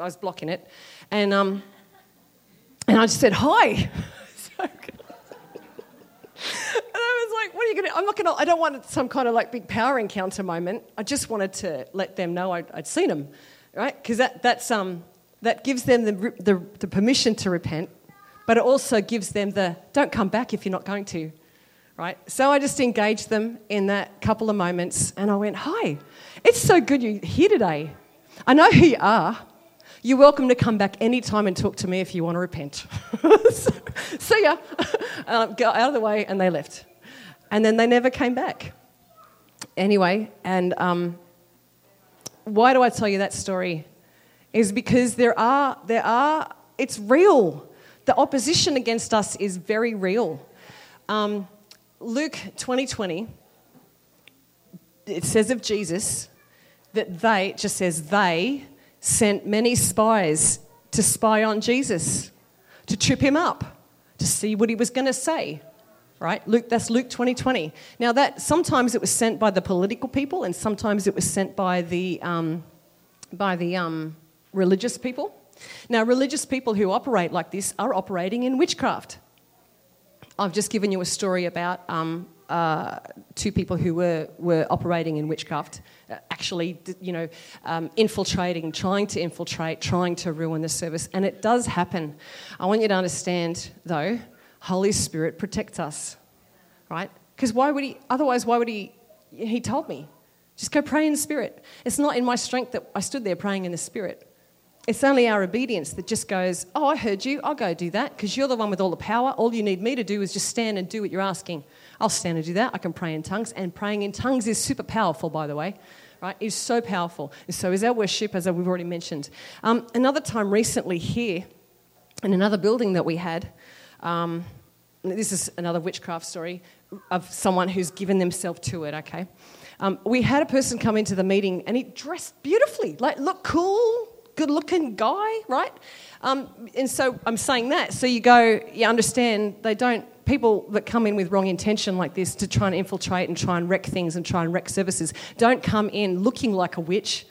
I was blocking it. And, um, and I just said, hi. and I was like, what are you going to, I'm not going to, I don't want some kind of like big power encounter moment. I just wanted to let them know I'd, I'd seen them, right? Because that, that's, um, that gives them the, the, the permission to repent, but it also gives them the don't come back if you're not going to, right? So I just engaged them in that couple of moments and I went, Hi, it's so good you're here today. I know who you are. You're welcome to come back anytime and talk to me if you want to repent. so, see ya. Um, got out of the way and they left. And then they never came back. Anyway, and um, why do I tell you that story? Is because there are, there are, it's real. The opposition against us is very real. Um, Luke 2020, it says of Jesus that they, just says they, sent many spies to spy on Jesus, to trip him up, to see what he was going to say. Right? Luke, that's Luke 2020. Now, that sometimes it was sent by the political people, and sometimes it was sent by the, um, by the um, religious people. Now, religious people who operate like this are operating in witchcraft. I've just given you a story about um, uh, two people who were, were operating in witchcraft, uh, actually, you know, um, infiltrating, trying to infiltrate, trying to ruin the service. And it does happen. I want you to understand, though, Holy Spirit protects us, right? Because why would he, otherwise, why would he, he told me, just go pray in Spirit. It's not in my strength that I stood there praying in the Spirit. It's only our obedience that just goes, Oh, I heard you. I'll go do that because you're the one with all the power. All you need me to do is just stand and do what you're asking. I'll stand and do that. I can pray in tongues. And praying in tongues is super powerful, by the way. Right? It's so powerful. And so is our worship, as we've already mentioned. Um, another time recently here, in another building that we had, um, this is another witchcraft story of someone who's given themselves to it, okay? Um, we had a person come into the meeting and he dressed beautifully, like looked cool, good looking guy, right? Um, and so I'm saying that. So you go, you understand, they don't, people that come in with wrong intention like this to try and infiltrate and try and wreck things and try and wreck services don't come in looking like a witch.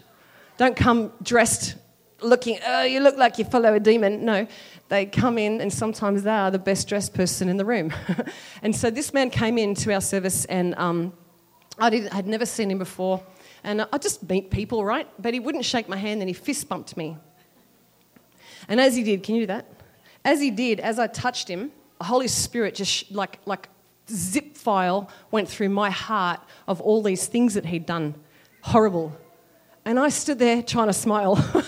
Don't come dressed looking, oh, you look like you follow a demon. No, they come in and sometimes they are the best dressed person in the room. and so this man came into our service and um, I had never seen him before. And I just meet people, right? But he wouldn't shake my hand and he fist bumped me. And as he did, can you do that? As he did, as I touched him, the Holy Spirit just like, like zip file went through my heart of all these things that he'd done. Horrible. And I stood there trying to smile,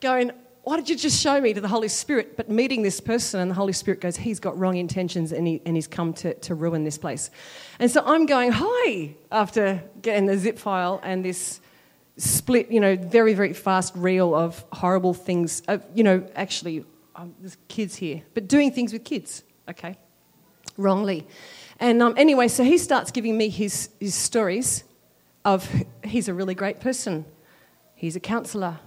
going, why did you just show me to the Holy Spirit? But meeting this person, and the Holy Spirit goes, he's got wrong intentions and, he, and he's come to, to ruin this place. And so I'm going, hi, after getting the zip file and this split, you know, very, very fast reel of horrible things. You know, actually, um, there's kids here, but doing things with kids, okay, wrongly. And um, anyway, so he starts giving me his, his stories of he's a really great person. He's a counsellor.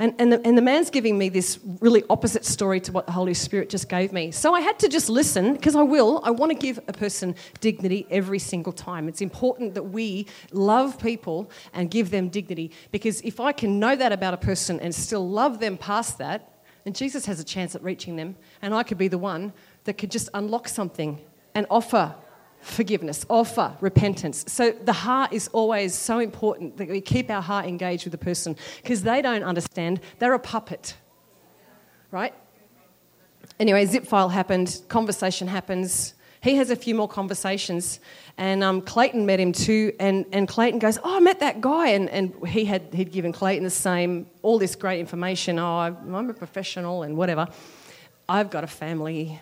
And, and, the, and the man's giving me this really opposite story to what the Holy Spirit just gave me. So I had to just listen, because I will. I want to give a person dignity every single time. It's important that we love people and give them dignity, because if I can know that about a person and still love them past that, then Jesus has a chance at reaching them, and I could be the one that could just unlock something and offer forgiveness, offer repentance. So the heart is always so important that we keep our heart engaged with the person because they don't understand. They're a puppet, right? Anyway, zip file happened, conversation happens. He has a few more conversations, and um, Clayton met him too. And, and Clayton goes, "Oh, I met that guy," and, and he had he'd given Clayton the same, all this great information. Oh, I'm a professional and whatever. I've got a family.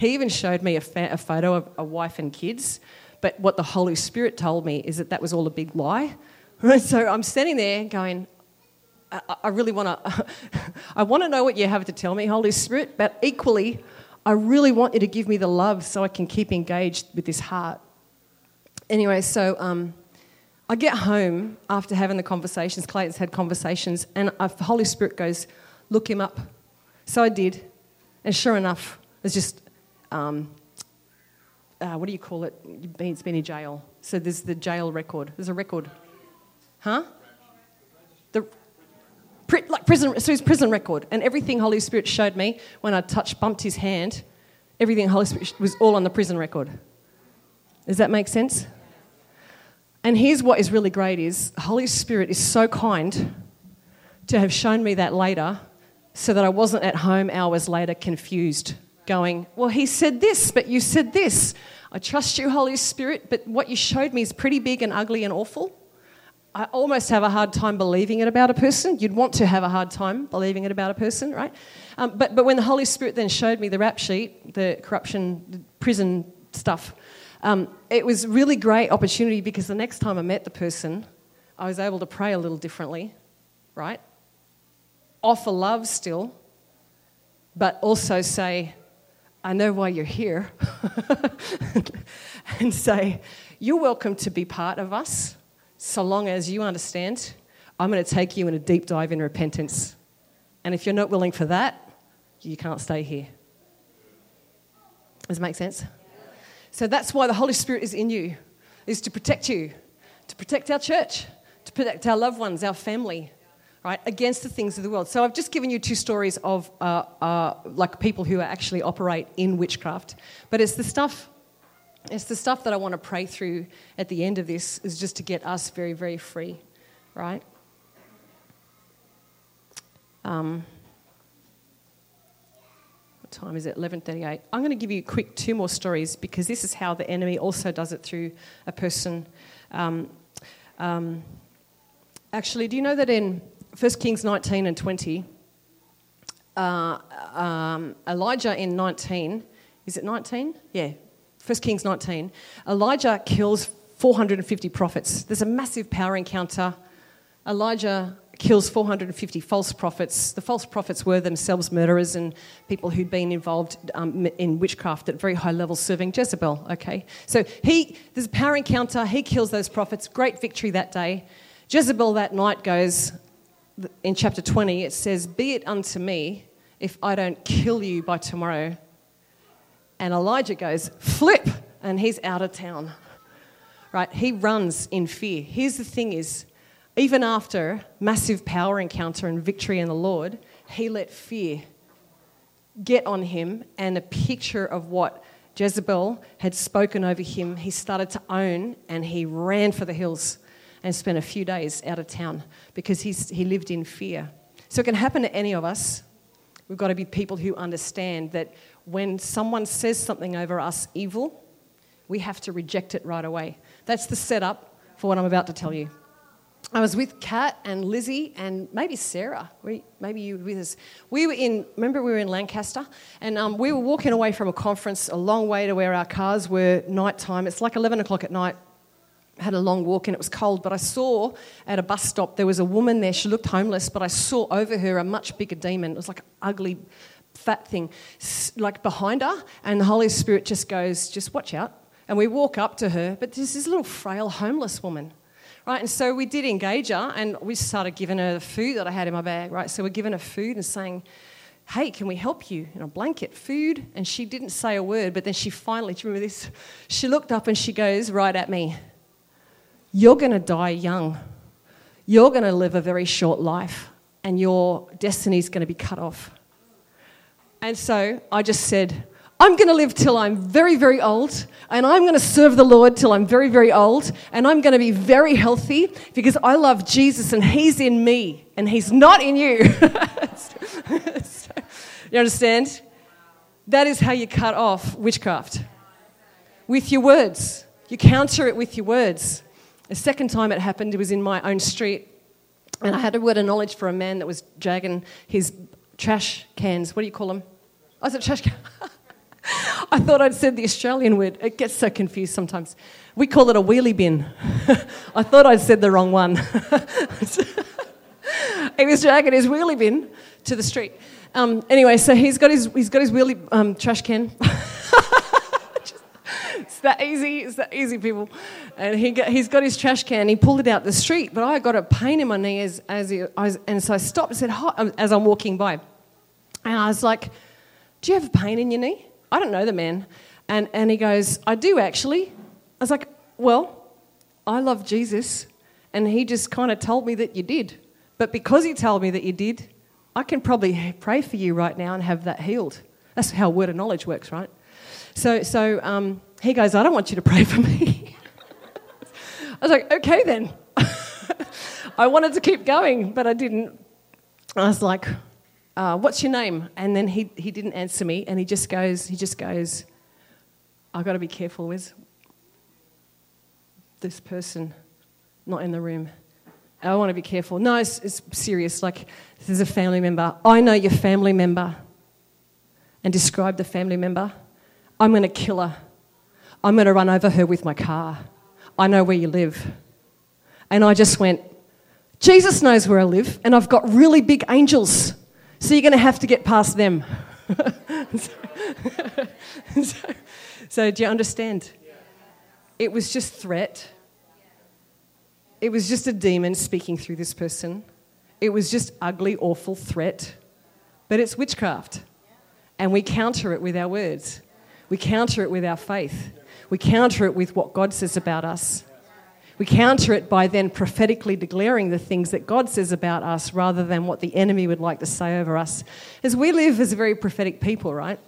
He even showed me a, fa- a photo of a wife and kids, But what the Holy Spirit told me is that that was all a big lie. Right? So I'm standing there going, I, I really want to, I want to know what you have to tell me, Holy Spirit, but equally, I really want you to give me the love so I can keep engaged with this heart. Anyway, so um, I get home after having the conversations. Clayton's had conversations, and the Holy Spirit goes, Look him up. So I did, and sure enough, it's just, um, uh, what do you call it? It's been in jail. So there's the jail record. There's a record. Huh? The, like prison, so his prison record and everything Holy Spirit showed me when I touched, bumped his hand, everything Holy Spirit was all on the prison record. Does that make sense? And here's what is really great is Holy Spirit is so kind to have shown me that later so that I wasn't at home hours later confused, going, Well, he said this, but you said this. I trust you, Holy Spirit, but what you showed me is pretty big and ugly and awful. I almost have a hard time believing it about a person. You'd want to have a hard time believing it about a person, right? Um, but, but when the Holy Spirit then showed me the rap sheet, the corruption, the prison stuff, um, it was really great opportunity because the next time I met the person, I was able to pray a little differently, right? Offer love still, but also say, I know why you're here. and say, You're welcome to be part of us so long as you understand, I'm going to take you in a deep dive in repentance. And if you're not willing for that, you can't stay here. Does it make sense? So that's why the Holy Spirit is in you, is to protect you, to protect our church, to protect our loved ones, our family, right, against the things of the world. So I've just given you two stories of uh, uh, like people who actually operate in witchcraft, but it's the stuff it's the stuff that I want to pray through at the end of this, is just to get us very, very free, right? Um, what time is it? 11:38. I'm going to give you quick two more stories because this is how the enemy also does it through a person. Um, um, actually, do you know that in 1 Kings 19 and 20, uh, um, Elijah in 19, is it 19? Yeah, 1 Kings 19, Elijah kills 450 prophets. There's a massive power encounter. Elijah kills 450 false prophets. The false prophets were themselves murderers and people who'd been involved um, in witchcraft at very high levels serving Jezebel. Okay, so he there's a power encounter. He kills those prophets. Great victory that day. Jezebel that night goes in chapter 20. It says, "Be it unto me if I don't kill you by tomorrow." And Elijah goes, flip, and he's out of town. Right? He runs in fear. Here's the thing is, even after massive power encounter and victory in the Lord, he let fear get on him and a picture of what Jezebel had spoken over him, he started to own and he ran for the hills and spent a few days out of town because he's, he lived in fear. So it can happen to any of us. We've got to be people who understand that when someone says something over us evil, we have to reject it right away. That's the setup for what I'm about to tell you. I was with Kat and Lizzie and maybe Sarah. We, maybe you were with us. We were in, remember, we were in Lancaster and um, we were walking away from a conference a long way to where our cars were nighttime. It's like 11 o'clock at night. Had a long walk and it was cold, but I saw at a bus stop there was a woman there. She looked homeless, but I saw over her a much bigger demon. It was like an ugly fat thing like behind her, and the Holy Spirit just goes, just watch out. And we walk up to her, but there's this little frail homeless woman. Right, and so we did engage her, and we started giving her the food that I had in my bag. Right, so we're giving her food and saying, "Hey, can we help you?" In a blanket, food, and she didn't say a word. But then she finally, do you remember this? She looked up and she goes right at me. You're going to die young. You're going to live a very short life, and your destiny is going to be cut off. And so I just said, I'm going to live till I'm very, very old, and I'm going to serve the Lord till I'm very, very old, and I'm going to be very healthy because I love Jesus and He's in me and He's not in you. you understand? That is how you cut off witchcraft with your words. You counter it with your words. The second time it happened, it was in my own street, and I had a word of knowledge for a man that was dragging his trash cans. What do you call them? Oh, it trash can? I thought I'd said the Australian word. It gets so confused sometimes. We call it a wheelie bin. I thought I'd said the wrong one. he was dragging his wheelie bin to the street. Um, anyway, so he's got his, he's got his wheelie um, trash can. That easy. It's that easy, people. And he got, he's got his trash can. He pulled it out the street, but I got a pain in my knee as, as he, I was, and so I stopped and said, Hi, um, as I'm walking by. And I was like, Do you have a pain in your knee? I don't know the man. And, and he goes, I do actually. I was like, Well, I love Jesus. And he just kind of told me that you did. But because he told me that you did, I can probably pray for you right now and have that healed. That's how word of knowledge works, right? So, so um, he guys, I don't want you to pray for me. I was like, okay then. I wanted to keep going, but I didn't. I was like, uh, what's your name? And then he, he didn't answer me, and he just goes, he just goes, I've got to be careful with this person not in the room. I want to be careful. No, it's, it's serious. Like, this is a family member. I know your family member. And describe the family member. I'm going to kill her. I'm going to run over her with my car. I know where you live. And I just went, Jesus knows where I live, and I've got really big angels. So you're going to have to get past them. so, so, so, do you understand? It was just threat. It was just a demon speaking through this person. It was just ugly, awful threat. But it's witchcraft. And we counter it with our words. We counter it with our faith. We counter it with what God says about us. We counter it by then prophetically declaring the things that God says about us rather than what the enemy would like to say over us. As we live as very prophetic people, right?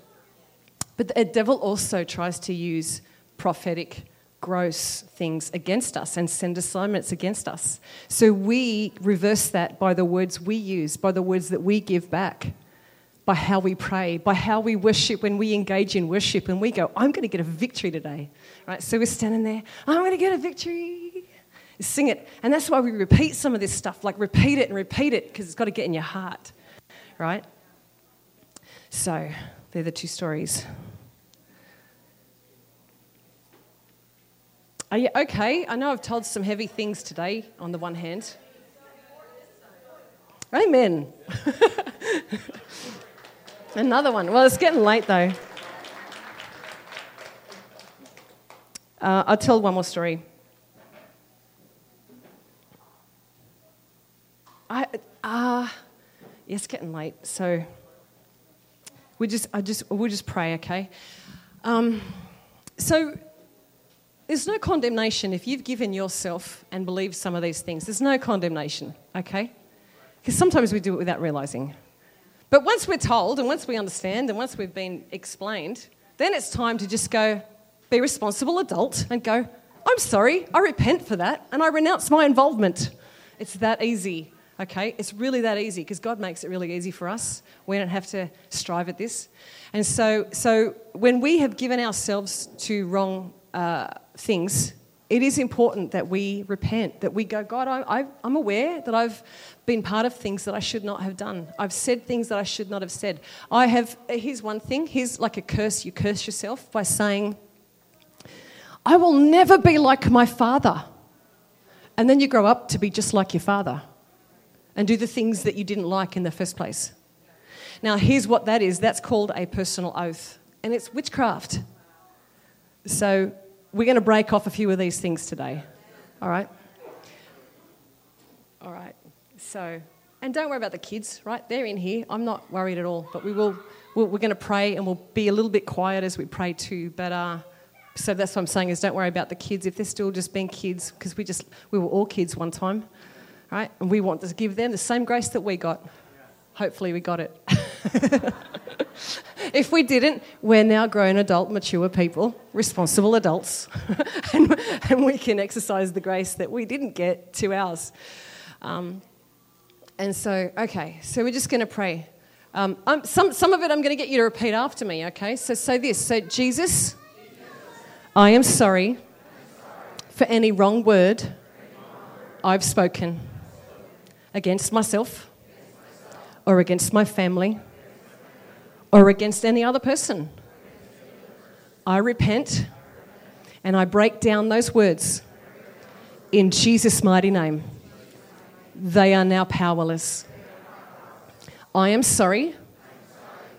But the devil also tries to use prophetic gross things against us and send assignments against us. So we reverse that by the words we use, by the words that we give back, by how we pray, by how we worship when we engage in worship and we go, I'm going to get a victory today. Right? So we're standing there, I'm going to get a victory. Sing it. And that's why we repeat some of this stuff, like repeat it and repeat it because it's got to get in your heart. Right? So they're the two stories. Are you okay? I know I've told some heavy things today, on the one hand. Amen. Another one. Well, it's getting late though. Uh, I'll tell one more story. I ah, uh, it's getting late, so we just I just we'll just pray, okay? Um, so there's no condemnation if you've given yourself and believed some of these things. There's no condemnation, okay? Because sometimes we do it without realizing. But once we're told and once we understand and once we've been explained, then it's time to just go, be responsible adult and go, I'm sorry, I repent for that and I renounce my involvement. It's that easy, okay? It's really that easy because God makes it really easy for us. We don't have to strive at this. And so, so when we have given ourselves to wrong uh, things, it is important that we repent, that we go, God, I, am aware that I've been part of things that I should not have done. I've said things that I should not have said. I have, here's one thing, here's like a curse. You curse yourself by saying, I will never be like my father. And then you grow up to be just like your father and do the things that you didn't like in the first place. Now, here's what that is that's called a personal oath, and it's witchcraft. So, we're going to break off a few of these things today. All right? All right. So, and don't worry about the kids, right? They're in here. I'm not worried at all. But we will, we are going to pray and we'll be a little bit quiet as we pray too. But, uh, so that's what I'm saying is don't worry about the kids if they're still just being kids because we just, we were all kids one time, right? And we want to give them the same grace that we got. Hopefully we got it. if we didn't, we're now grown, adult, mature people, responsible adults, and, and, we can exercise the grace that we didn't get to ours. Um, and so, okay, so we're just going to pray. Um, some, some of it I'm going to get you to repeat after me, okay? So say this. So, Jesus, I am sorry for any wrong word I've spoken against myself or against my family or against any other person. I repent and I break down those words in Jesus' mighty name. They are now powerless. I am sorry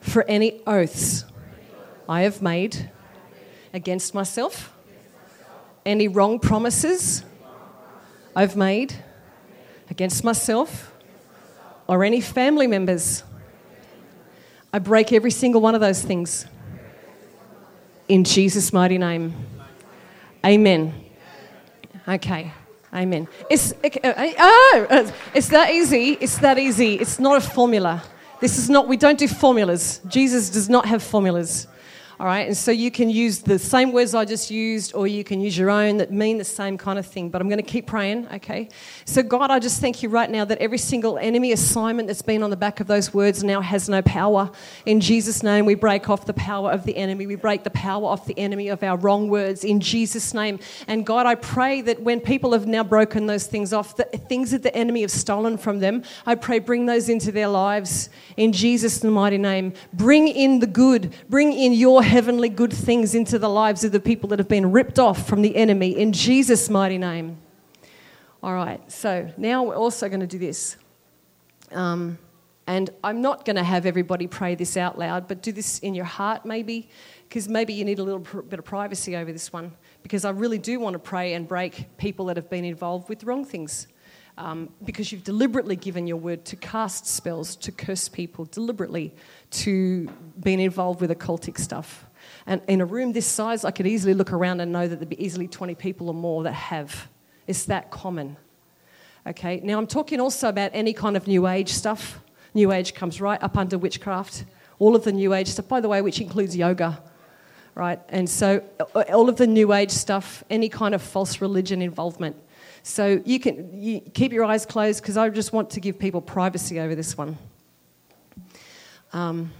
for any oaths I have made against myself, any wrong promises I've made against myself or any family members. I break every single one of those things in Jesus' mighty name. Amen. Okay. Amen. It's, uh, oh, it's that easy. It's that easy. It's not a formula. This is not, we don't do formulas. Jesus does not have formulas. All right, and so you can use the same words I just used, or you can use your own that mean the same kind of thing. But I'm going to keep praying, okay? So, God, I just thank you right now that every single enemy assignment that's been on the back of those words now has no power. In Jesus' name, we break off the power of the enemy. We break the power off the enemy of our wrong words in Jesus' name. And God, I pray that when people have now broken those things off, the things that the enemy have stolen from them, I pray bring those into their lives in Jesus' mighty name. Bring in the good, bring in your heavenly good things into the lives of the people that have been ripped off from the enemy in Jesus' mighty name. All right, so now we're also going to do this. Um, and I'm not going to have everybody pray this out loud, but do this in your heart maybe, because maybe you need a little pr- bit of privacy over this one. Because I really do want to pray and break people that have been involved with wrong things. Um, because you've deliberately given your word to cast spells, to curse people, deliberately to being involved with occultic stuff. And in a room this size, I could easily look around and know that there'd be easily 20 people or more that have. It's that common. Okay, now I'm talking also about any kind of New Age stuff. New Age comes right up under witchcraft. All of the New Age stuff, by the way, which includes yoga, right? And so uh, all of the New Age stuff, any kind of false religion involvement. So you can you keep your eyes closed because I just want to give people privacy over this one. Um,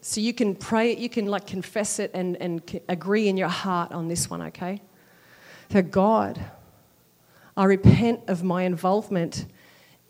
so you can pray, it, you can like confess it and, and agree in your heart on this one, okay? So, God, I repent of my involvement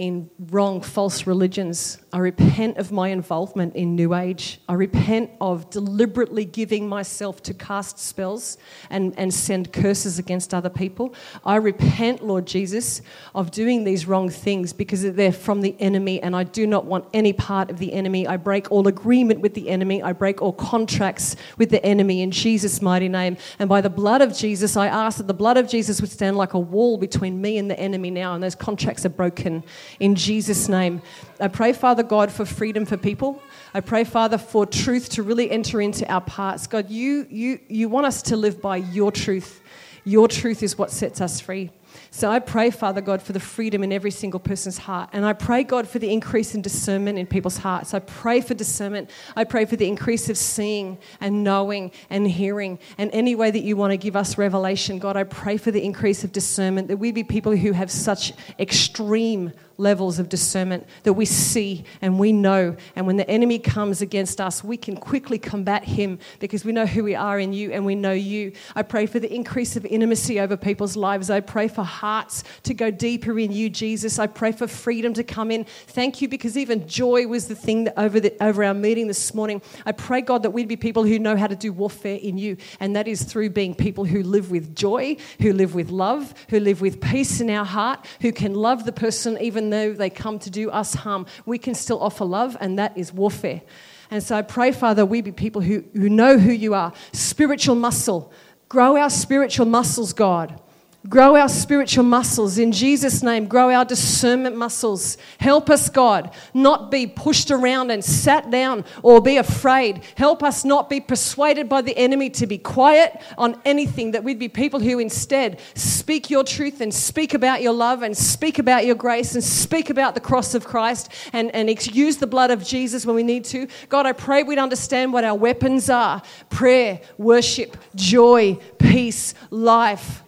in wrong, false religions. I repent of my involvement in New Age. I repent of deliberately giving myself to cast spells and, and send curses against other people. I repent, Lord Jesus, of doing these wrong things because they're from the enemy and I do not want any part of the enemy. I break all agreement with the enemy. I break all contracts with the enemy in Jesus' mighty name. And by the blood of Jesus, I ask that the blood of Jesus would stand like a wall between me and the enemy now, and those contracts are broken in Jesus' name. I pray, Father God, for freedom for people. I pray, Father, for truth to really enter into our parts. God, you, you, you want us to live by your truth. Your truth is what sets us free. So I pray, Father God, for the freedom in every single person's heart. And I pray, God, for the increase in discernment in people's hearts. I pray for discernment. I pray for the increase of seeing and knowing and hearing. And any way that you want to give us revelation, God, I pray for the increase of discernment, that we be people who have such extreme levels of discernment that we see and we know. And when the enemy comes against us, we can quickly combat him because we know who we are in you and we know you. I pray for the increase of intimacy over people's lives. I pray for hearts to go deeper in you, Jesus. I pray for freedom to come in. Thank you because even joy was the thing that over, the, over our meeting this morning. I pray, God, that we'd be people who know how to do warfare in you. And that is through being people who live with joy, who live with love, who live with peace in our heart, who can love the person even though they come to do us harm, we can still offer love, and that is warfare. And so I pray, Father, we be people who, who know who you are. Spiritual muscle. Grow our spiritual muscles, God. Grow our spiritual muscles in Jesus' name. Grow our discernment muscles. Help us, God, not be pushed around and sat down or be afraid. Help us not be persuaded by the enemy to be quiet on anything, that we'd be people who instead speak your truth and speak about your love and speak about your grace and speak about the cross of Christ and, and use the blood of Jesus when we need to. God, I pray we'd understand what our weapons are prayer, worship, joy, peace, life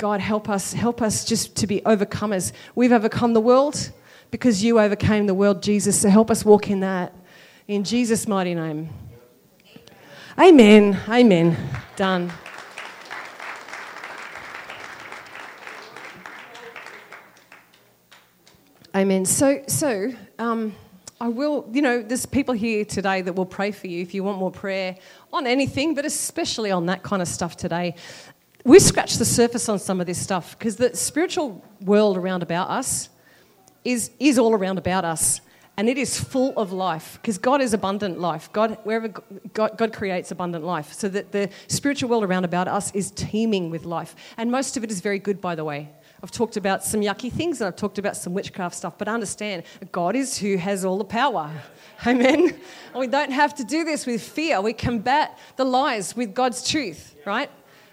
God, help us, help us just to be overcomers. We've overcome the world because you overcame the world, Jesus. So help us walk in that. In Jesus' mighty name. Amen. Amen. Done. Amen. So, so um, I will, you know, there's people here today that will pray for you if you want more prayer on anything, but especially on that kind of stuff today. We scratch the surface on some of this stuff because the spiritual world around about us is, is all around about us and it is full of life because God is abundant life. God, wherever God, God, creates abundant life, so that the spiritual world around about us is teeming with life, and most of it is very good, by the way. I've talked about some yucky things and I've talked about some witchcraft stuff, but understand God is who has all the power. Amen. we don't have to do this with fear. We combat the lies with God's truth, right?